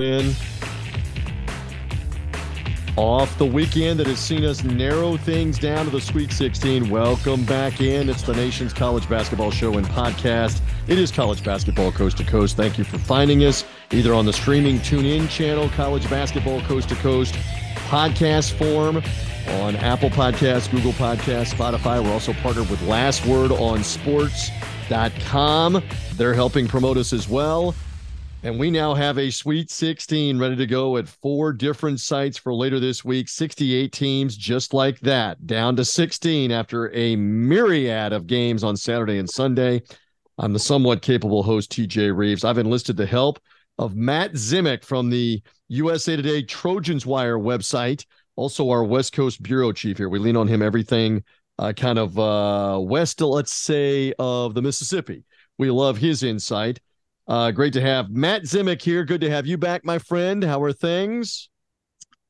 in off the weekend that has seen us narrow things down to the Sweet 16. Welcome back in. It's the nation's college basketball show and podcast. It is college basketball coast to coast. Thank you for finding us either on the streaming tune in channel, College Basketball Coast to Coast podcast form on Apple Podcasts, Google Podcasts, Spotify. We're also partnered with Last Word on Sports.com. They're helping promote us as well. And we now have a Sweet 16 ready to go at four different sites for later this week. 68 teams, just like that, down to 16 after a myriad of games on Saturday and Sunday. I'm the somewhat capable host, TJ Rives. I've enlisted the help of Matt Zemek from the USA Today Trojans Wire website, also our West Coast bureau chief here. We lean on him everything uh, kind of uh, west, let's say, of the Mississippi. We love his insight. Uh, great to have Matt Zemek here. Good to have you back, my friend. How are things?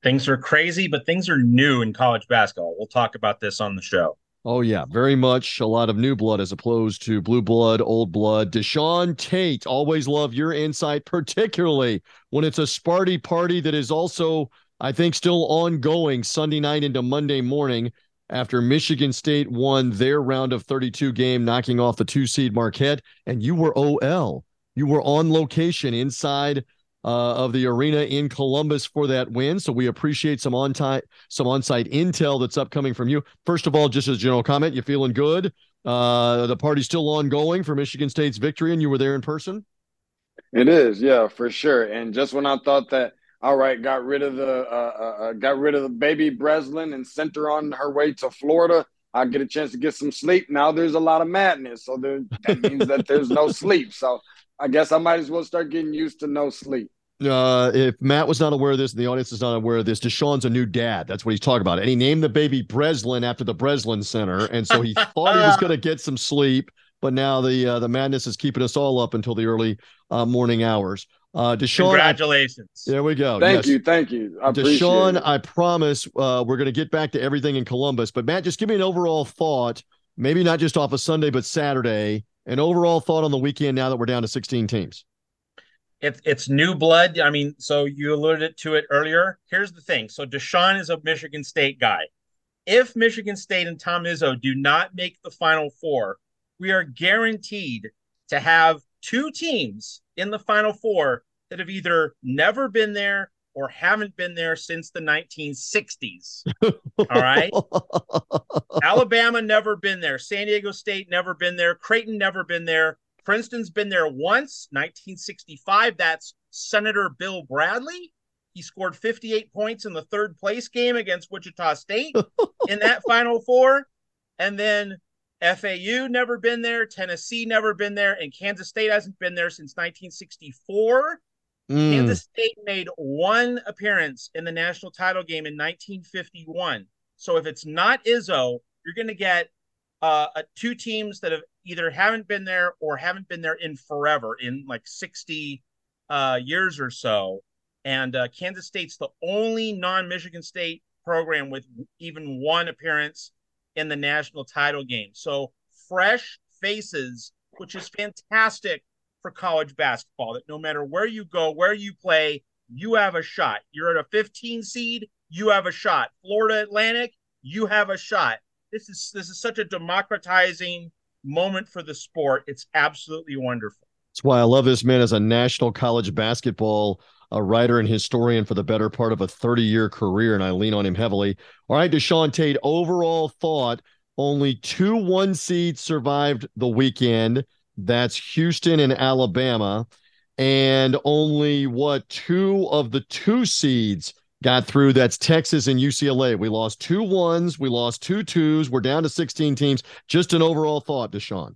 Things are crazy, but things are new in college basketball. We'll talk about this on the show. Oh, yeah, very much a lot of new blood as opposed to blue blood, old blood. Deshaun Tate, always love your insight, particularly when it's a Sparty party that is also, I think, still ongoing Sunday night into Monday morning after Michigan State won their round of 32 game, knocking off the two seed Marquette, and you were OL. You were on location inside uh, of the arena in Columbus for that win. So we appreciate some on time, some on-site intel that's upcoming from you. First of all, just as a general comment, you feeling good? Uh, the party's still ongoing for Michigan State's victory, and you were there in person. It is, yeah, for sure. And just when I thought that, all right, got rid of the uh, uh, uh got rid of the baby Breslin and sent her on her way to Florida. I get a chance to get some sleep. Now there's a lot of madness, so there, that means that there's no sleep. So I guess I might as well start getting used to no sleep. Uh, if Matt was not aware of this and the audience is not aware of this, Deshaun's a new dad. That's what he's talking about. And he named the baby Breslin after the Breslin Center. And so he thought he was going to get some sleep, but now the uh, the madness is keeping us all up until the early uh, morning hours. Uh, Deshaun, congratulations. I, there we go. Thank yes. you, thank you. I Deshaun, it. I promise uh, we're going to get back to everything in Columbus. But Matt, just give me an overall thought, maybe not just off of Sunday, but Saturday, an overall thought on the weekend now that we're down to 16 teams it's it's new blood. I mean, so you alluded to it earlier. Here's the thing. So Deshaun is a Michigan State guy. If Michigan State and Tom Izzo do not make the Final Four, we are guaranteed to have two teams in the Final Four that have either never been there or haven't been there since the 1960s. All right. Alabama never been there. San Diego State never been there. Creighton never been there. Princeton's been there once, 1965. That's Senator Bill Bradley. He scored 58 points in the third place game against Wichita State in that Final Four. And then FAU never been there, Tennessee never been there, and Kansas State hasn't been there since 1964. Mm. Kansas State made one appearance in the national title game in 1951. So if it's not Izzo, you're going to get uh, two teams that have either haven't been there or haven't been there in forever, in like 60 uh, years or so. And uh, Kansas State's the only non Michigan State program with even one appearance in the national title game. So fresh faces, which is fantastic for college basketball, that no matter where you go, where you play, you have a shot. You're at a 15 seed, you have a shot. Florida Atlantic, you have a shot. This is this is such a democratizing moment for the sport. It's absolutely wonderful. That's why I love this man as a national college basketball a writer and historian for the better part of a 30 year career, and I lean on him heavily. All right, Deshaun Tate, overall thought only two one seeds survived the weekend. That's Houston and Alabama. And only what two of the two seeds got through. That's Texas and UCLA. We lost two ones, we lost two twos. We're down to 16 teams. Just an overall thought, Deshaun.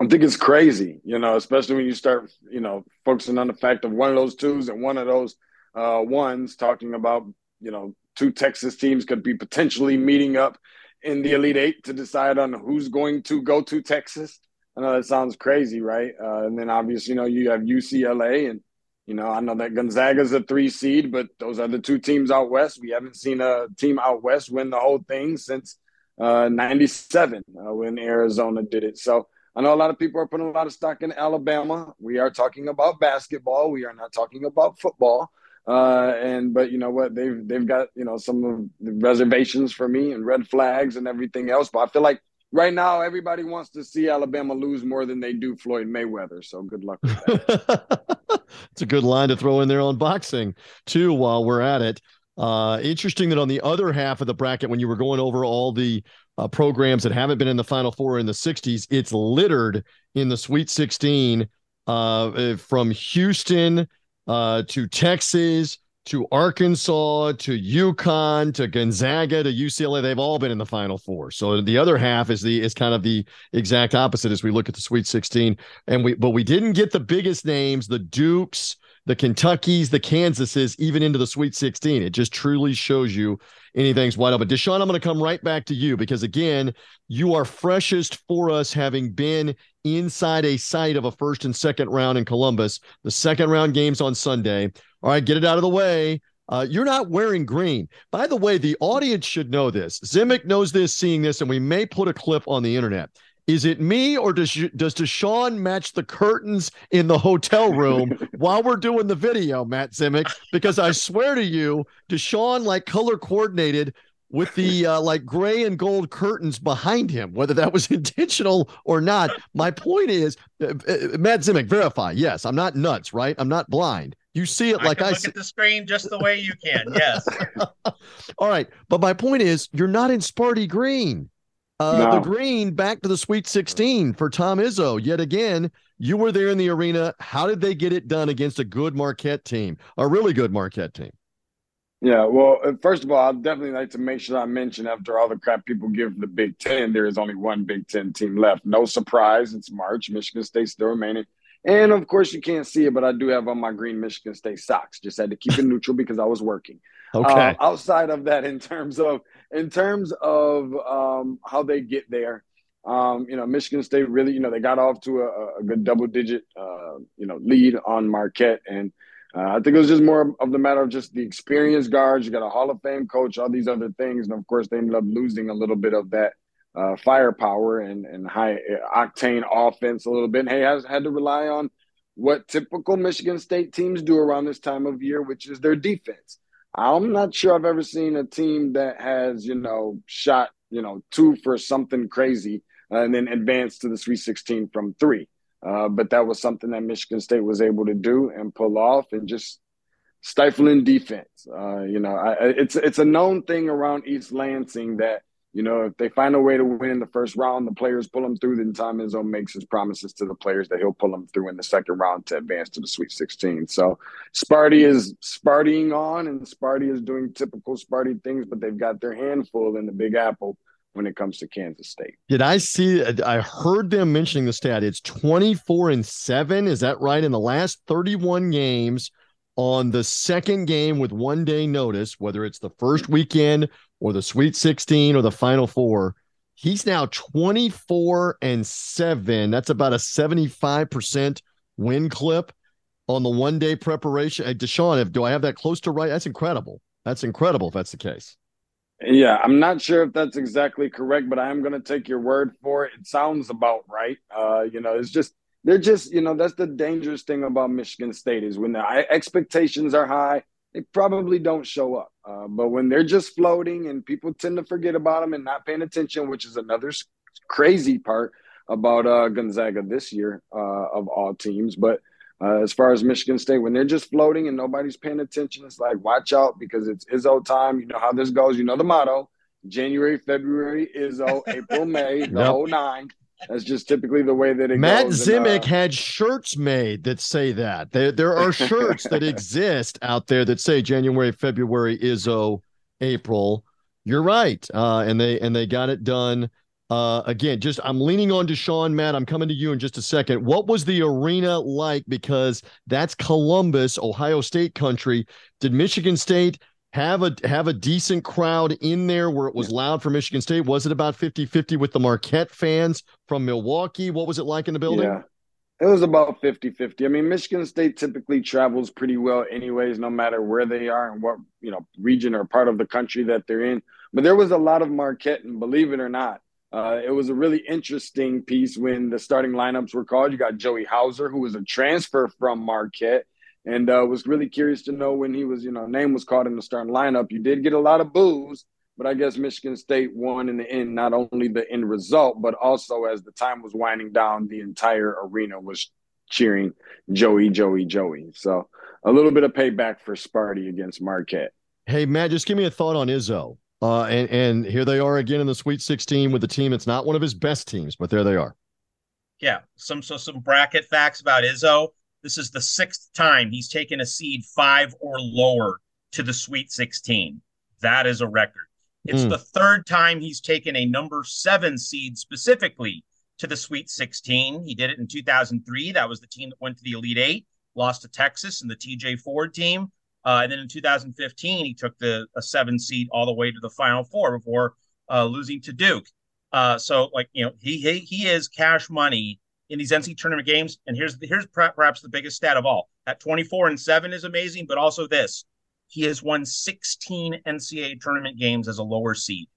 I think it's crazy, you know, especially when you start, you know, focusing on the fact of one of those twos and one of those uh, ones, talking about, you know, two Texas teams could be potentially meeting up in the Elite Eight to decide on who's going to go to Texas. I know that sounds crazy, right? Uh, and then obviously, you know, you have UCLA and you know, I know that Gonzaga's a three seed, but those are the two teams out west. We haven't seen a team out west win the whole thing since uh, 97 uh, when Arizona did it. So I know a lot of people are putting a lot of stock in Alabama. We are talking about basketball. We are not talking about football. Uh, and but you know what? They've they've got you know some of the reservations for me and red flags and everything else. But I feel like right now everybody wants to see Alabama lose more than they do Floyd Mayweather. So good luck with that. it's a good line to throw in there on boxing too. While we're at it, uh, interesting that on the other half of the bracket, when you were going over all the uh, programs that haven't been in the Final Four in the '60s, it's littered in the Sweet 16 uh, from Houston uh, to Texas to Arkansas to UConn to Gonzaga to UCLA. They've all been in the Final Four. So the other half is the is kind of the exact opposite as we look at the Sweet 16. And we but we didn't get the biggest names, the Dukes, the Kentuckys, the Kansases, even into the Sweet 16. It just truly shows you anything's wide open. Deshaun, I'm going to come right back to you because again, you are freshest for us having been inside a site of a first and second round in Columbus. The second round games on Sunday. All right, get it out of the way. Uh, you're not wearing green. By the way, the audience should know this. Zemek knows this, seeing this, and we may put a clip on the internet. Is it me or does does Deshaun match the curtains in the hotel room while we're doing the video, Matt Zemek? Because I swear to you, Deshaun like color coordinated with the uh, like gray and gold curtains behind him, whether that was intentional or not. My point is, uh, uh, Matt Zemek, verify. Yes, I'm not nuts, right? I'm not blind. You see it like I, I look see- at the screen just the way you can. Yes. All right, but my point is, you're not in Sparty Green. Uh, no. The green back to the Sweet 16 for Tom Izzo. Yet again, you were there in the arena. How did they get it done against a good Marquette team, a really good Marquette team? Yeah, well, uh, first of all, I'd definitely like to make sure I mention after all the crap people give the Big Ten, there is only one Big Ten team left. No surprise, it's March. Michigan State still remaining. And of course, you can't see it, but I do have on my green Michigan State socks. Just had to keep it neutral because I was working. Okay. Uh, outside of that, in terms of in terms of um, how they get there, um, you know, Michigan State really, you know, they got off to a, a good double digit, uh, you know, lead on Marquette, and uh, I think it was just more of the matter of just the experienced guards. You got a Hall of Fame coach, all these other things, and of course, they ended up losing a little bit of that uh, firepower and, and high octane offense a little bit. And hey, has had to rely on what typical Michigan State teams do around this time of year, which is their defense. I'm not sure I've ever seen a team that has, you know, shot, you know, two for something crazy and then advanced to the Sweet 16 from three. Uh, but that was something that Michigan State was able to do and pull off and just stifling defense. Uh, you know, I, it's it's a known thing around East Lansing that you know, if they find a way to win in the first round, the players pull them through, then Tom Izzo makes his promises to the players that he'll pull them through in the second round to advance to the Sweet 16. So Sparty is Spartying on, and Sparty is doing typical Sparty things, but they've got their handful in the Big Apple when it comes to Kansas State. Did I see? I heard them mentioning the stat. It's 24 and 7. Is that right? In the last 31 games, on the second game with one day notice, whether it's the first weekend or the Sweet 16 or the Final Four. He's now 24 and 7. That's about a 75% win clip on the one day preparation. Hey, Deshaun, if do I have that close to right? That's incredible. That's incredible if that's the case. Yeah, I'm not sure if that's exactly correct, but I am going to take your word for it. It sounds about right. Uh, you know, it's just they're just you know that's the dangerous thing about Michigan State is when the expectations are high, they probably don't show up. Uh, but when they're just floating and people tend to forget about them and not paying attention, which is another crazy part about uh, Gonzaga this year uh, of all teams. But uh, as far as Michigan State, when they're just floating and nobody's paying attention, it's like watch out because it's Izzo time. You know how this goes. You know the motto: January, February, Izzo, April, May, the yep. whole nine. That's just typically the way that it Matt goes. Matt Zemek uh, had shirts made that say that. There, there are shirts that exist out there that say January, February, Izzo, April. You're right. Uh, and they and they got it done. Uh, again, just I'm leaning on Deshaun, Matt. I'm coming to you in just a second. What was the arena like? Because that's Columbus, Ohio State country. Did Michigan State have a have a decent crowd in there where it was loud for Michigan State? Was it about 50-50 with the Marquette fans from Milwaukee? What was it like in the building? Yeah. It was about 50-50. I mean, Michigan State typically travels pretty well anyways, no matter where they are and what, you know, region or part of the country that they're in. But there was a lot of Marquette, and believe it or not, Uh, it was a really interesting piece when the starting lineups were called. You got Joey Hauser, who was a transfer from Marquette, and uh, was really curious to know when he was, you know, name was called in the starting lineup. You did get a lot of boos, but I guess Michigan State won in the end. Not only the end result, but also as the time was winding down, the entire arena was cheering Joey, Joey, Joey. So a little bit of payback for Sparty against Marquette. Hey Matt, just give me a thought on Izzo. Uh, and and here they are again in the Sweet 16 with a team. It's not one of his best teams, but there they are. Yeah, some so some bracket facts about Izzo. This is the sixth time he's taken a seed five or lower to the Sweet 16. That is a record. It's mm. the third time he's taken a number seven seed specifically to the Sweet 16. He did it in 2003. That was the team that went to the Elite Eight, lost to Texas and the TJ Ford team. Uh, and then in 2015, he took the a seven seed all the way to the Final Four before uh, losing to Duke. Uh, so, like you know, he, he he is cash money in these NC tournament games. And here's here's perhaps the biggest stat of all: that 24 and seven is amazing, but also this: he has won 16 NCAA tournament games as a lower seed.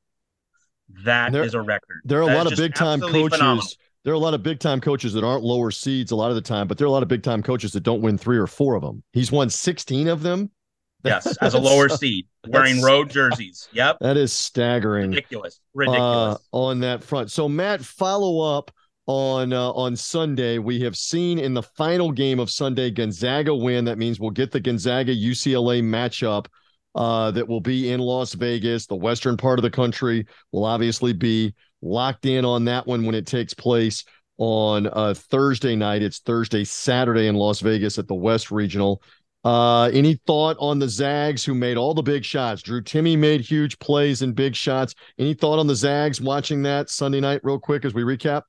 That there, is a record. There are that a lot of big time coaches. Phenomenal. There are a lot of big time coaches that aren't lower seeds a lot of the time, but there are a lot of big time coaches that don't win three or four of them. He's won 16 of them. Yes, as a lower seed, wearing road jerseys. Yep. That is staggering. Ridiculous. Ridiculous. Uh, on that front. So Matt, follow up on uh, on Sunday. We have seen in the final game of Sunday Gonzaga win. That means we'll get the Gonzaga UCLA matchup uh, that will be in Las Vegas. The western part of the country will obviously be locked in on that one when it takes place on uh, Thursday night. It's Thursday, Saturday in Las Vegas at the West Regional. Uh, any thought on the Zags who made all the big shots? Drew Timme made huge plays and big shots. Any thought on the Zags watching that Sunday night, real quick, as we recap?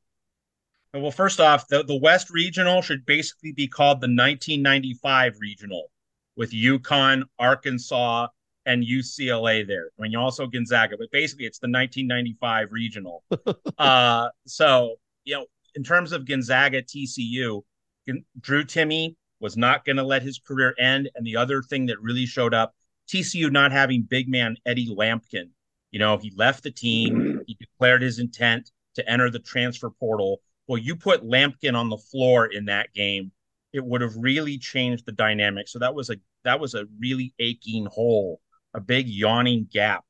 Well, first off, the, the West Regional should basically be called the 1995 Regional with UConn, Arkansas, and UCLA there. I mean, also Gonzaga, but basically it's the 1995 regional. uh, so, you know, in terms of Gonzaga TCU, Drew Timme was not going to let his career end. And the other thing that really showed up, TCU not having big man Eddie Lampkin. You know, he left the team, he declared his intent to enter the transfer portal. Well, you put Lampkin on the floor in that game, it would have really changed the dynamic. So that was a that was a really aching hole, a big yawning gap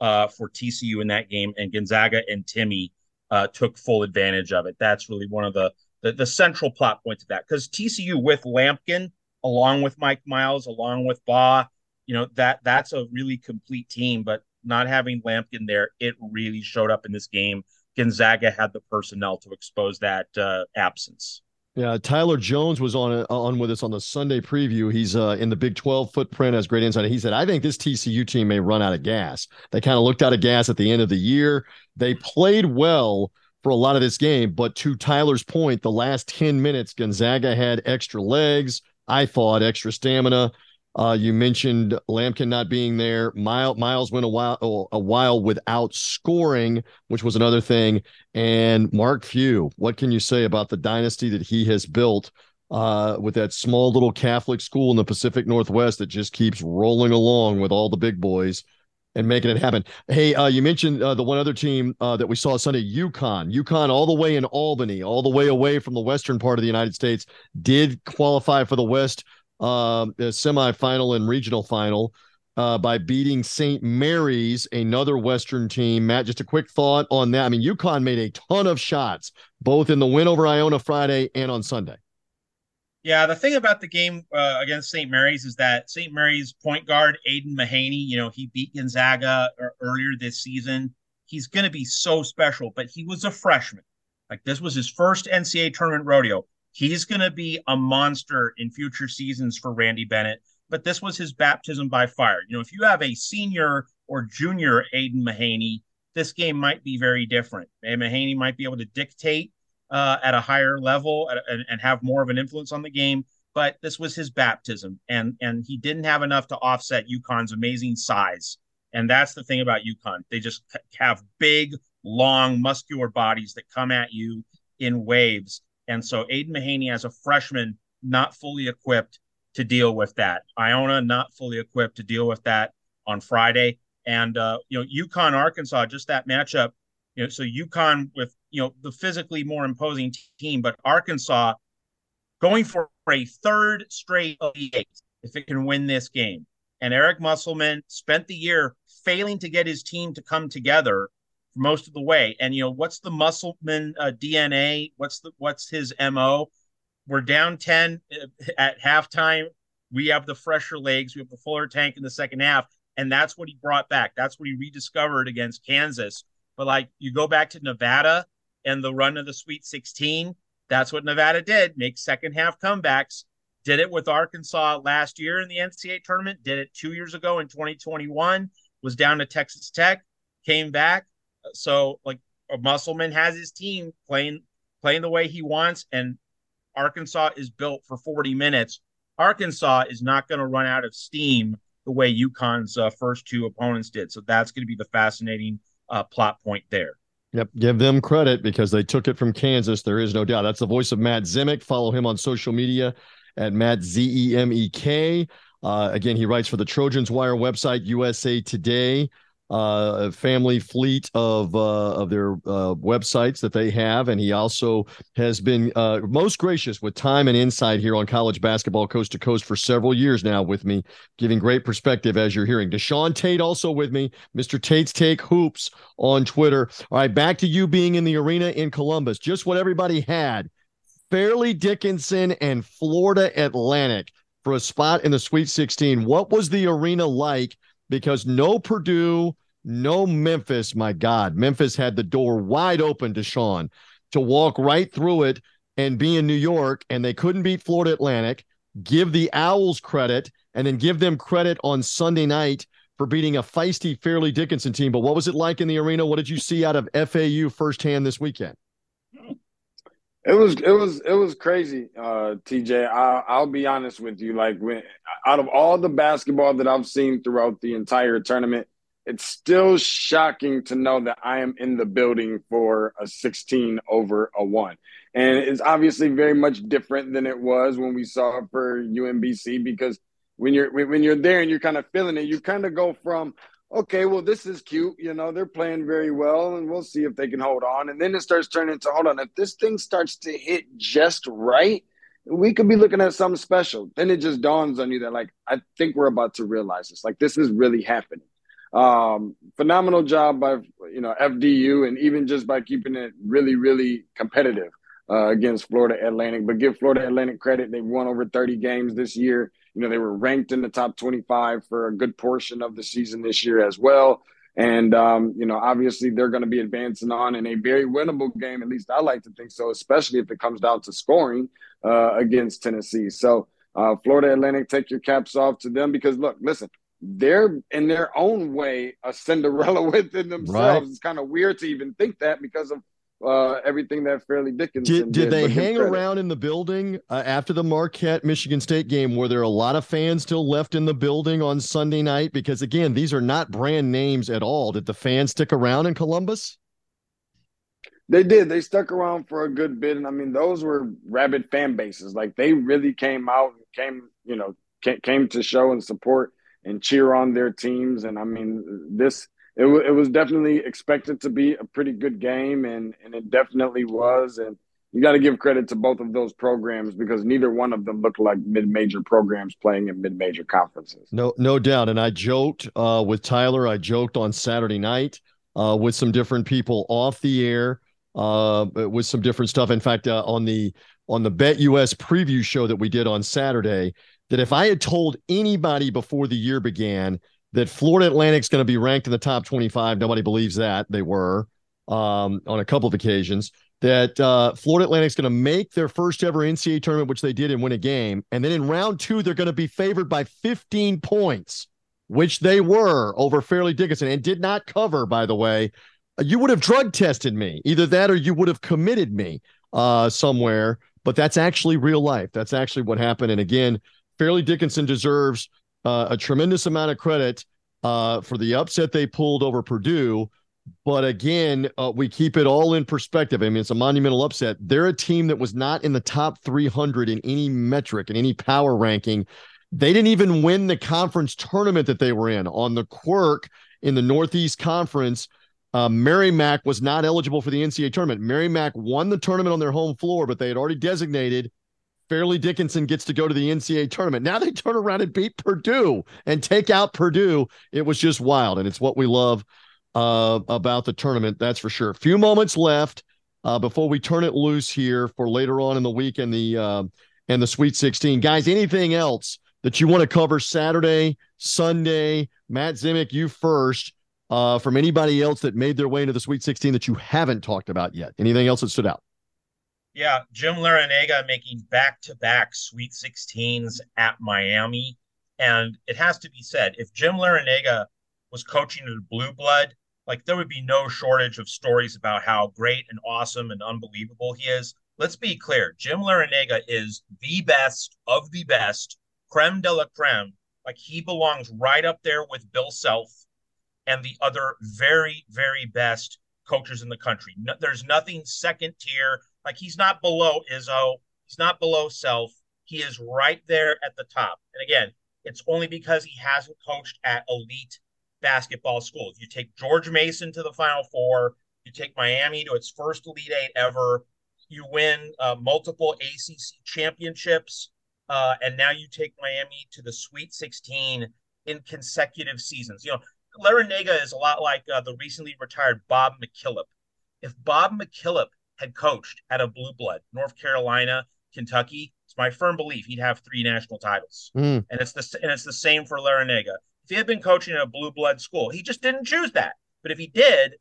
uh, for TCU in that game, and Gonzaga and Timme uh, took full advantage of it. That's really one of the the, the central plot points of that because TCU with Lampkin, along with Mike Miles, along with Baugh, you know that that's a really complete team. But not having Lampkin there, it really showed up in this game. Gonzaga had the personnel to expose that uh, absence. Yeah, Tyler Jones was on on with us on the Sunday preview. He's uh, in the Big 12 footprint as great insight. He said, "I think this TCU team may run out of gas. They kind of looked out of gas at the end of the year. They played well for a lot of this game, but to Tyler's point, the last 10 minutes, Gonzaga had extra legs. I thought extra stamina. Uh, you mentioned Lampkin not being there. Miles, Miles went a while a while without scoring, which was another thing. And Mark Few, what can you say about the dynasty that he has built uh, with that small little Catholic school in the Pacific Northwest that just keeps rolling along with all the big boys and making it happen? Hey, uh, you mentioned uh, the one other team uh, that we saw Sunday, UConn. UConn, all the way in Albany, all the way away from the western part of the United States, did qualify for the West uh, semifinal and regional final uh, by beating St. Mary's, another Western team. Matt, just a quick thought on that. I mean, UConn made a ton of shots, both in the win over Iona Friday and on Sunday. Yeah, the thing about the game uh, against St. Mary's is that St. Mary's point guard Aidan Mahaney, you know, he beat Gonzaga earlier this season. He's going to be so special, but he was a freshman. Like this was his first NCAA tournament rodeo. He's going to be a monster in future seasons for Randy Bennett, but this was his baptism by fire. You know, if you have a senior or junior Aidan Mahaney, this game might be very different. And Mahaney might be able to dictate uh, at a higher level and, and have more of an influence on the game. But this was his baptism, and and he didn't have enough to offset UConn's amazing size. And that's the thing about UConn; they just have big, long, muscular bodies that come at you in waves and so Aidan Mahaney, as a freshman, not fully equipped to deal with that. Iona not fully equipped to deal with that on Friday. And uh, you know, UConn Arkansas, just that matchup. You know, so UConn with you know the physically more imposing team, but Arkansas going for a third straight eight if it can win this game. And Eric Musselman spent the year failing to get his team to come together most of the way. And you know, what's the Musselman uh, DNA? What's the what's his mo? We're down ten uh, at halftime. We have the fresher legs. We have the fuller tank in the second half, and that's what he brought back. That's what he rediscovered against Kansas. But like you go back to Nevada and the run of the Sweet 16, that's what Nevada did. Make second half comebacks. Did it with Arkansas last year in the NCAA tournament. Did it two years ago in 2021. Was down to Texas Tech. Came back. So like a Musselman has his team playing playing the way he wants, and Arkansas is built for 40 minutes. Arkansas is not going to run out of steam the way UConn's uh, first two opponents did. So that's going to be the fascinating uh, plot point there. Yep, give them credit because they took it from Kansas. There is no doubt. That's the voice of Matt Zemek. Follow him on social media at Matt Z E M E K. Uh, again, he writes for the Trojans Wire website, USA Today uh, family fleet of uh, of their uh, websites that they have, and he also has been uh, most gracious with time and insight here on college basketball coast to coast for several years now with me, giving great perspective as you're hearing. Deshaun Tate also with me, Mr. Tate's Take Hoops on Twitter. All right, back to you being in the arena in Columbus. Just what everybody had: Fairleigh Dickinson and Florida Atlantic for a spot in the Sweet 16. What was the arena like? Because no Purdue no Memphis, my God. Memphis had the door wide open to Sean to walk right through it and be in New York, and they couldn't beat Florida Atlantic. Give the Owls credit and then give them credit on Sunday night for beating a feisty Fairleigh Dickinson team. But what was it like in the arena? What did you see out of FAU firsthand this weekend? It was it was it was crazy, uh, TJ. I, I'll be honest with you. Like when out of all the basketball that I've seen throughout the entire tournament, it's still shocking to know that I am in the building for a 16 over a one. And it's obviously very much different than it was when we saw it for UMBC because when you're when you're there and you're kind of feeling it, you kind of go from okay, well this is cute, you know, they're playing very well and we'll see if they can hold on. And then it starts turning to hold on, if this thing starts to hit just right, we could be looking at something special. Then it just dawns on you that like I think we're about to realize this. Like this is really happening. Um, phenomenal job by you know FDU and even just by keeping it really really competitive uh, against Florida Atlantic. But give Florida Atlantic credit; they've won over 30 games this year. You know they were ranked in the top 25 for a good portion of the season this year as well. And um, you know, obviously they're going to be advancing on in a very winnable game. At least I like to think so, especially if it comes down to scoring uh, against Tennessee. So, uh, Florida Atlantic, take your caps off to them because look, listen, they're in their own way a Cinderella within themselves. Right. It's kind of weird to even think that because of uh, everything that Fairleigh Dickinson did. Did, they hang around in the building uh, after the Marquette Michigan State game? Were there a lot of fans still left in the building on Sunday night? Because again, these are not brand names at all. Did the fans stick around in Columbus? They did. They stuck around for a good bit, and I mean, those were rabid fan bases. Like they really came out and came, you know, came to show and support and cheer on their teams. And I mean, this it, w- it was definitely expected to be a pretty good game, and and it definitely was. And you got to give credit to both of those programs because neither one of them looked like mid-major programs playing in mid-major conferences. No, no doubt. And I joked uh, with Tyler. I joked on Saturday night uh, with some different people off the air uh, with some different stuff. In fact, uh, on the on the Bet US preview show that we did on Saturday, that if I had told anybody before the year began that Florida Atlantic's going to be ranked in the top 25, nobody believes that. They were um, on a couple of occasions. That uh, Florida Atlantic's going to make their first ever NCAA tournament, which they did and win a game. And then in round two, they're going to be favored by 15 points, which they were over Fairleigh Dickinson and did not cover, by the way. You would have drug tested me, either that or you would have committed me uh, somewhere. But that's actually real life. That's actually what happened. And again, Fairleigh Dickinson deserves uh, a tremendous amount of credit uh, for the upset they pulled over Purdue. But again, uh, we keep it all in perspective. I mean, it's a monumental upset. They're a team that was not in the top 300 in any metric, in any power ranking. They didn't even win the conference tournament that they were in on the quirk in the Northeast Conference. Uh, Merrimack was not eligible for the NCAA tournament. Merrimack won the tournament on their home floor, but they had already designated Fairleigh Dickinson gets to go to the NCAA tournament. Now they turn around and beat Purdue and take out Purdue. It was just wild, and it's what we love uh, about the tournament. That's for sure. A few moments left uh, before we turn it loose here for later on in the week and the uh, and the Sweet 16. Guys, anything else that you want to cover Saturday, Sunday? Matt Zemek, you first. Uh, from anybody else that made their way into the Sweet 16 that you haven't talked about yet? Anything else that stood out? Yeah, Jim Larrañaga making back-to-back Sweet 16s at Miami, and it has to be said, if Jim Larrañaga was coaching the Blue Blood, like there would be no shortage of stories about how great and awesome and unbelievable he is. Let's be clear, Jim Larrañaga is the best of the best, creme de la creme. Like he belongs right up there with Bill Self and the other very, very best coaches in the country. No, there's nothing second tier like he's not below Izzo, he's not below Self. He is right there at the top. And again, it's only because he hasn't coached at elite basketball schools. You take George Mason to the Final Four, you take Miami to its first Elite Eight ever, you win uh, multiple ACC championships, uh, and now you take Miami to the Sweet 16 in consecutive seasons. You know, Larrañaga is a lot like uh, the recently retired Bob McKillop. If Bob McKillop had coached at a blue blood, North Carolina, Kentucky, it's my firm belief he'd have three national titles. Mm. And it's the and it's the same for Larrañaga. If he had been coaching at a blue blood school, he just didn't choose that. But if he did,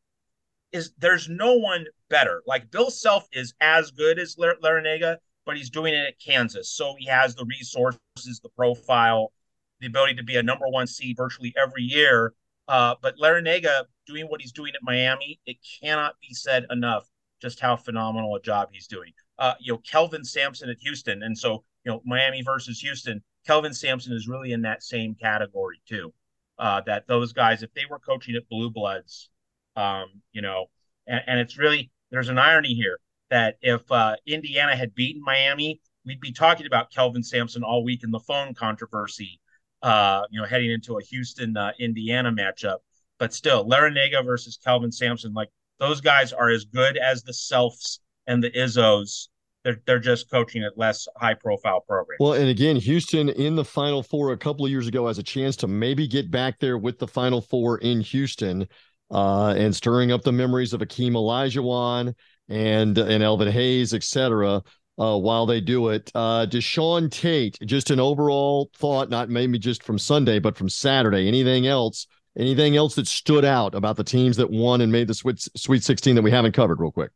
is there's no one better. Like Bill Self is as good as Larrañaga, but he's doing it at Kansas, so he has the resources, the profile, the ability to be a number one seed virtually every year. Uh, but Larrañaga doing what he's doing at Miami, it cannot be said enough just how phenomenal a job he's doing. Uh, you know, Kelvin Sampson at Houston, and so you know Miami versus Houston. Kelvin Sampson is really in that same category too. Uh, that those guys, if they were coaching at Blue Bloods, um, you know, and, and, it's really there's an irony here that if uh, Indiana had beaten Miami, we'd be talking about Kelvin Sampson all week in the phone controversy. Uh, you know, heading into a Houston uh, Indiana matchup, but still, Larrañaga versus Kelvin Sampson, like those guys are as good as the Selfs and the Izzos. They're, they're just coaching at less high profile programs. Well, and again, Houston in the Final Four a couple of years ago has a chance to maybe get back there with the Final Four in Houston uh, and stirring up the memories of Akeem Olajuwon and and Elvin Hayes, etc. Uh, while they do it, uh, Deshaun Tate, just an overall thought, not maybe just from Sunday, but from Saturday. Anything else Anything else that stood out about the teams that won and made the Sweet, Sweet 16 that we haven't covered, real quick?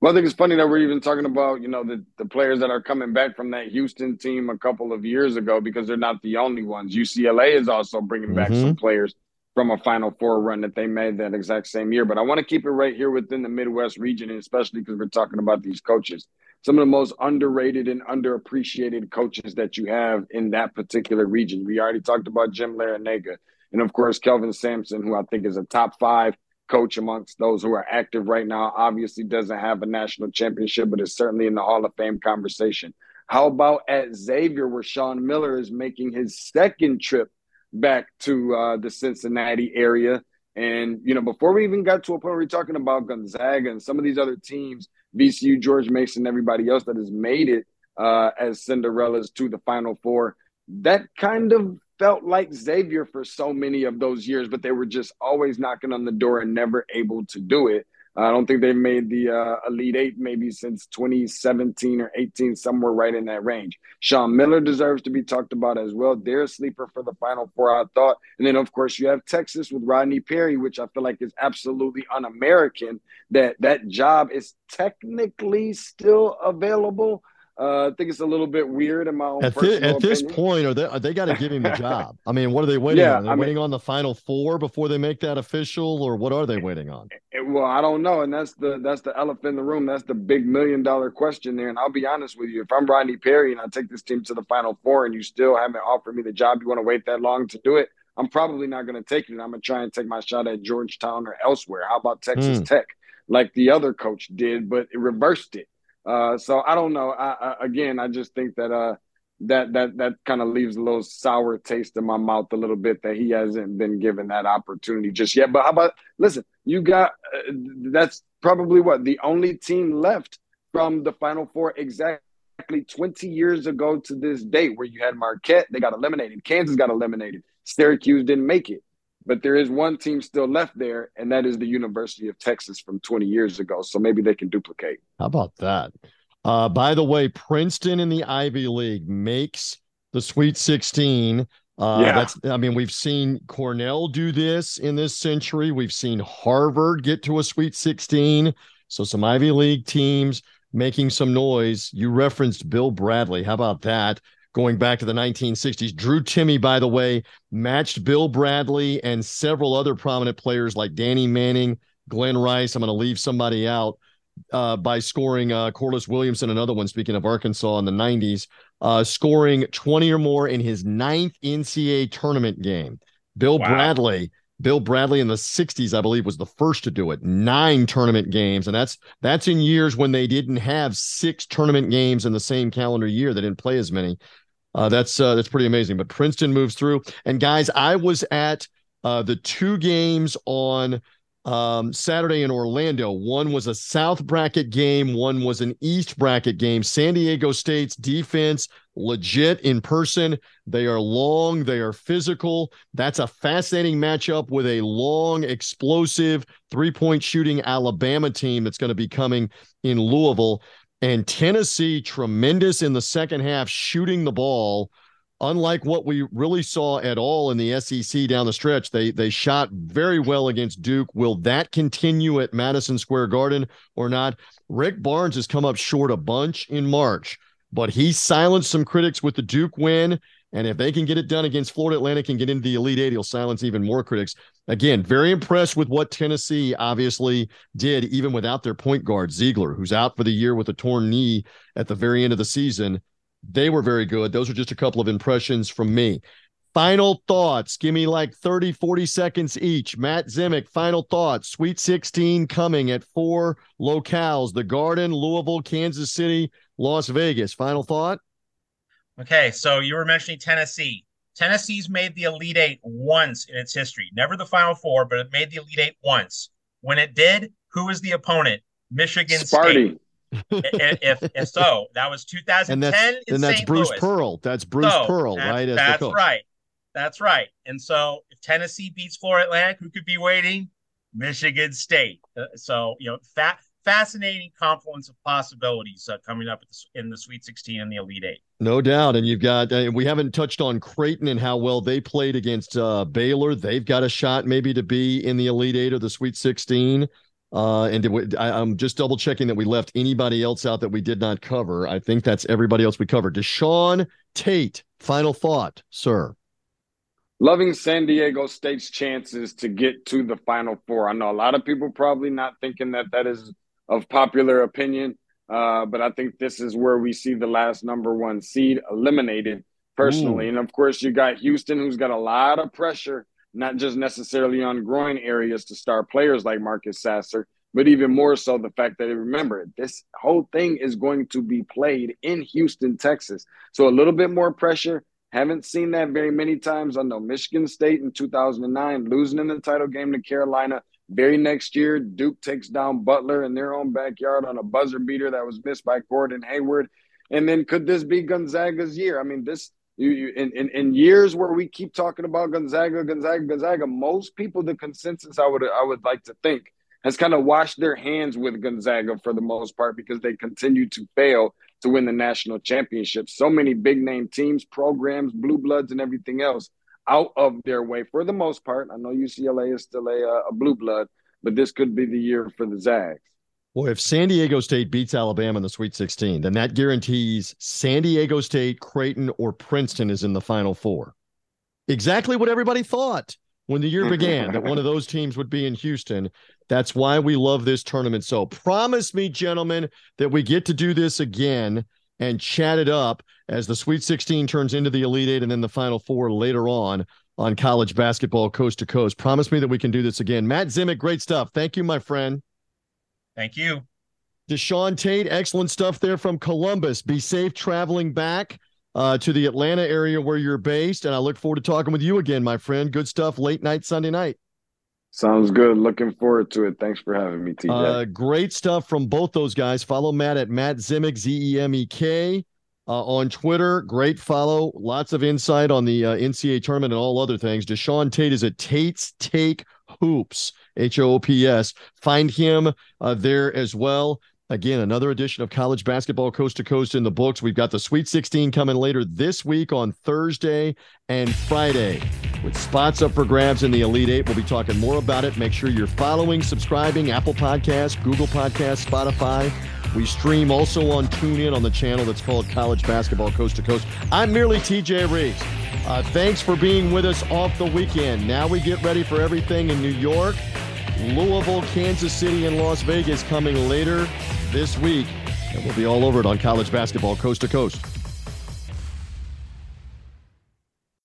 Well, I think it's funny that we're even talking about, you know, the, the players that are coming back from that Houston team a couple of years ago because they're not the only ones. UCLA is also bringing back mm-hmm. some players from a Final Four run that they made that exact same year. But I want to keep it right here within the Midwest region, and especially because we're talking about these coaches. Some of the most underrated and underappreciated coaches that you have in that particular region. We already talked about Jim Larrañaga. And of course, Kelvin Sampson, who I think is a top five coach amongst those who are active right now, obviously doesn't have a national championship, but is certainly in the Hall of Fame conversation. How about at Xavier, where Sean Miller is making his second trip back to uh, the Cincinnati area? And, you know, before we even got to a point where we're talking about Gonzaga and some of these other teams, VCU, George Mason, everybody else that has made it uh, as Cinderellas to the Final Four, that kind of felt like Xavier for so many of those years, but they were just always knocking on the door and never able to do it. I don't think they've made the uh, Elite Eight maybe since 2017 or 18, somewhere right in that range. Sean Miller deserves to be talked about as well. They're a sleeper for the Final Four, I thought. And then, of course, you have Texas with Rodney Terry, which I feel like is absolutely un-American. That that job is technically still available, uh, I think it's a little bit weird in my own. At, th- at this point, are they are they got to give him the job? I mean, what are they waiting yeah, on? They're I waiting mean, on the final four before they make that official, or what are they waiting on? It, well, I don't know, and that's the that's the elephant in the room. That's the big million dollar question there. And I'll be honest with you, if I'm Rodney Terry and I take this team to the final four, and you still haven't offered me the job, you want to wait that long to do it? I'm probably not going to take it. I'm going to try and take my shot at Georgetown or elsewhere. How about Texas mm. Tech, like the other coach did, but it reversed it. Uh, so I don't know. I, I, again, I just think that uh, that that that kind of leaves a little sour taste in my mouth a little bit that he hasn't been given that opportunity just yet. But how about listen? You got uh, that's probably what the only team left from the Final Four exactly 20 years ago to this date, where you had Marquette, they got eliminated. Kansas got eliminated. Syracuse didn't make it. But there is one team still left there, and that is the University of Texas from 20 years ago. So maybe they can duplicate. How about that? Uh, by the way, Princeton in the Ivy League makes the Sweet 16. Uh, yeah. That's, I mean, we've seen Cornell do this in this century. We've seen Harvard get to a Sweet 16. So some Ivy League teams making some noise. You referenced Bill Bradley. How about that? Going back to the 1960s. Drew Timme, by the way, matched Bill Bradley and several other prominent players like Danny Manning, Glen Rice. I'm going to leave somebody out uh, by scoring uh, Corliss Williamson, another one, speaking of Arkansas in the 90s, uh, scoring 20 or more in his ninth NCAA tournament game. Bill wow. Bradley, Bill Bradley in the 60s, I believe, was the first to do it. Nine tournament games. And that's that's in years when they didn't have six tournament games in the same calendar year. They didn't play as many. Uh, that's uh, that's pretty amazing. But Princeton moves through. And guys, I was at uh, the two games on um, Saturday in Orlando. One was a South bracket game, one was an East bracket game. San Diego State's defense, legit in person. They are long, they are physical. That's a fascinating matchup with a long, explosive three point shooting Alabama team that's going to be coming in Louisville. And Tennessee, tremendous in the second half, shooting the ball unlike what we really saw at all in the SEC down the stretch, they they shot very well against Duke. Will that continue at Madison Square Garden or not? Rick Barnes has come up short a bunch in March, but he silenced some critics with the Duke win. And if they can get it done against Florida Atlantic and get into the Elite Eight, he'll silence even more critics. Again, very impressed with what Tennessee obviously did, even without their point guard, Zeigler, who's out for the year with a torn knee at the very end of the season. They were very good. Those are just a couple of impressions from me. Final thoughts. Give me like 30, 40 seconds each. Matt Zemek, final thoughts. Sweet 16 coming at four locales the Garden, Louisville, Kansas City, Las Vegas. Final thought? Okay, so you were mentioning Tennessee. Tennessee's made the Elite Eight once in its history. Never the Final Four, but it made the Elite Eight once. When it did, who was the opponent? Michigan Sparty. State if, if, so, that was 2010 and that's, and that's St. Bruce Louis. Pearl. That's Bruce so, Pearl, that's, right? that's right. That's right. And so, if Tennessee beats Florida Atlantic, who could be waiting? Michigan State. Uh, so, you know, fa- fascinating confluence of possibilities uh, coming up in the Sweet 16 and the Elite Eight. No doubt. And you've got, uh, we haven't touched on Creighton and how well they played against uh, Baylor. They've got a shot maybe to be in the Elite Eight or the Sweet 16. Uh, and we, I, am just double checking that we left anybody else out that we did not cover. I think that's everybody else we covered. Deshaun Tate, final thought, sir. Loving San Diego State's chances to get to the Final Four. I know a lot of people probably not thinking that that is of popular opinion, uh, but I think this is where we see the last number one seed eliminated personally. Ooh. And of course, you got Houston, who's got a lot of pressure not just necessarily on growing areas to star players like Marcus Sasser, but even more so the fact that remember this whole thing is going to be played in Houston, Texas. So a little bit more pressure. Haven't seen that very many times. I know Michigan State in 2009 losing in the title game to Carolina. Very next year, Duke takes down Butler in their own backyard on a buzzer beater that was missed by Gordon Hayward. And then could this be Gonzaga's year? I mean, this you, you in, in, in years where we keep talking about Gonzaga, Gonzaga, Gonzaga, most people, the consensus I would I would like to think has kind of washed their hands with Gonzaga for the most part because they continue to fail to win the national championship. So many big name teams, programs, blue bloods, and everything else out of their way for the most part. I know UCLA is still a, uh, a blue blood, but this could be the year for the Zags. Well, if San Diego State beats Alabama in the Sweet 16, then that guarantees San Diego State, Creighton, or Princeton is in the Final Four. Exactly what everybody thought when the year mm-hmm. began that one of those teams would be in Houston. That's why we love this tournament. So, promise me, gentlemen, that we get to do this again and chat it up as the Sweet 16 turns into the Elite Eight and then the Final Four later on on college basketball coast to coast. Promise me that we can do this again. Matt Zemek, great stuff. Thank you, my friend. Thank you. Deshaun Tate, excellent stuff there from Columbus. Be safe traveling back. uh, to the Atlanta area where you're based. And I look forward to talking with you again, my friend. Good stuff late night Sunday night. Sounds good. Looking forward to it. Thanks for having me, TJ. Uh, great stuff from both those guys. Follow Matt at Matt Zemek, Z E M E K, uh, on Twitter. Great follow. Lots of insight on the uh, NCAA tournament and all other things. Deshaun Tate is at Tate's Take Hoops, H O O P S. Find him uh, there as well. Again, another edition of college basketball coast to coast in the books. We've got the Sweet 16 coming later this week on Thursday and Friday with spots up for grabs in the Elite Eight. We'll be talking more about it. Make sure you're following, subscribing, Apple Podcasts, Google Podcasts, Spotify. We stream also on TuneIn on the channel that's called College Basketball Coast to Coast. I'm merely TJ Rives. Uh, thanks for being with us off the weekend. Now we get ready for everything in New York, Louisville, Kansas City, and Las Vegas coming later this week. And we'll be all over it on college basketball coast to coast.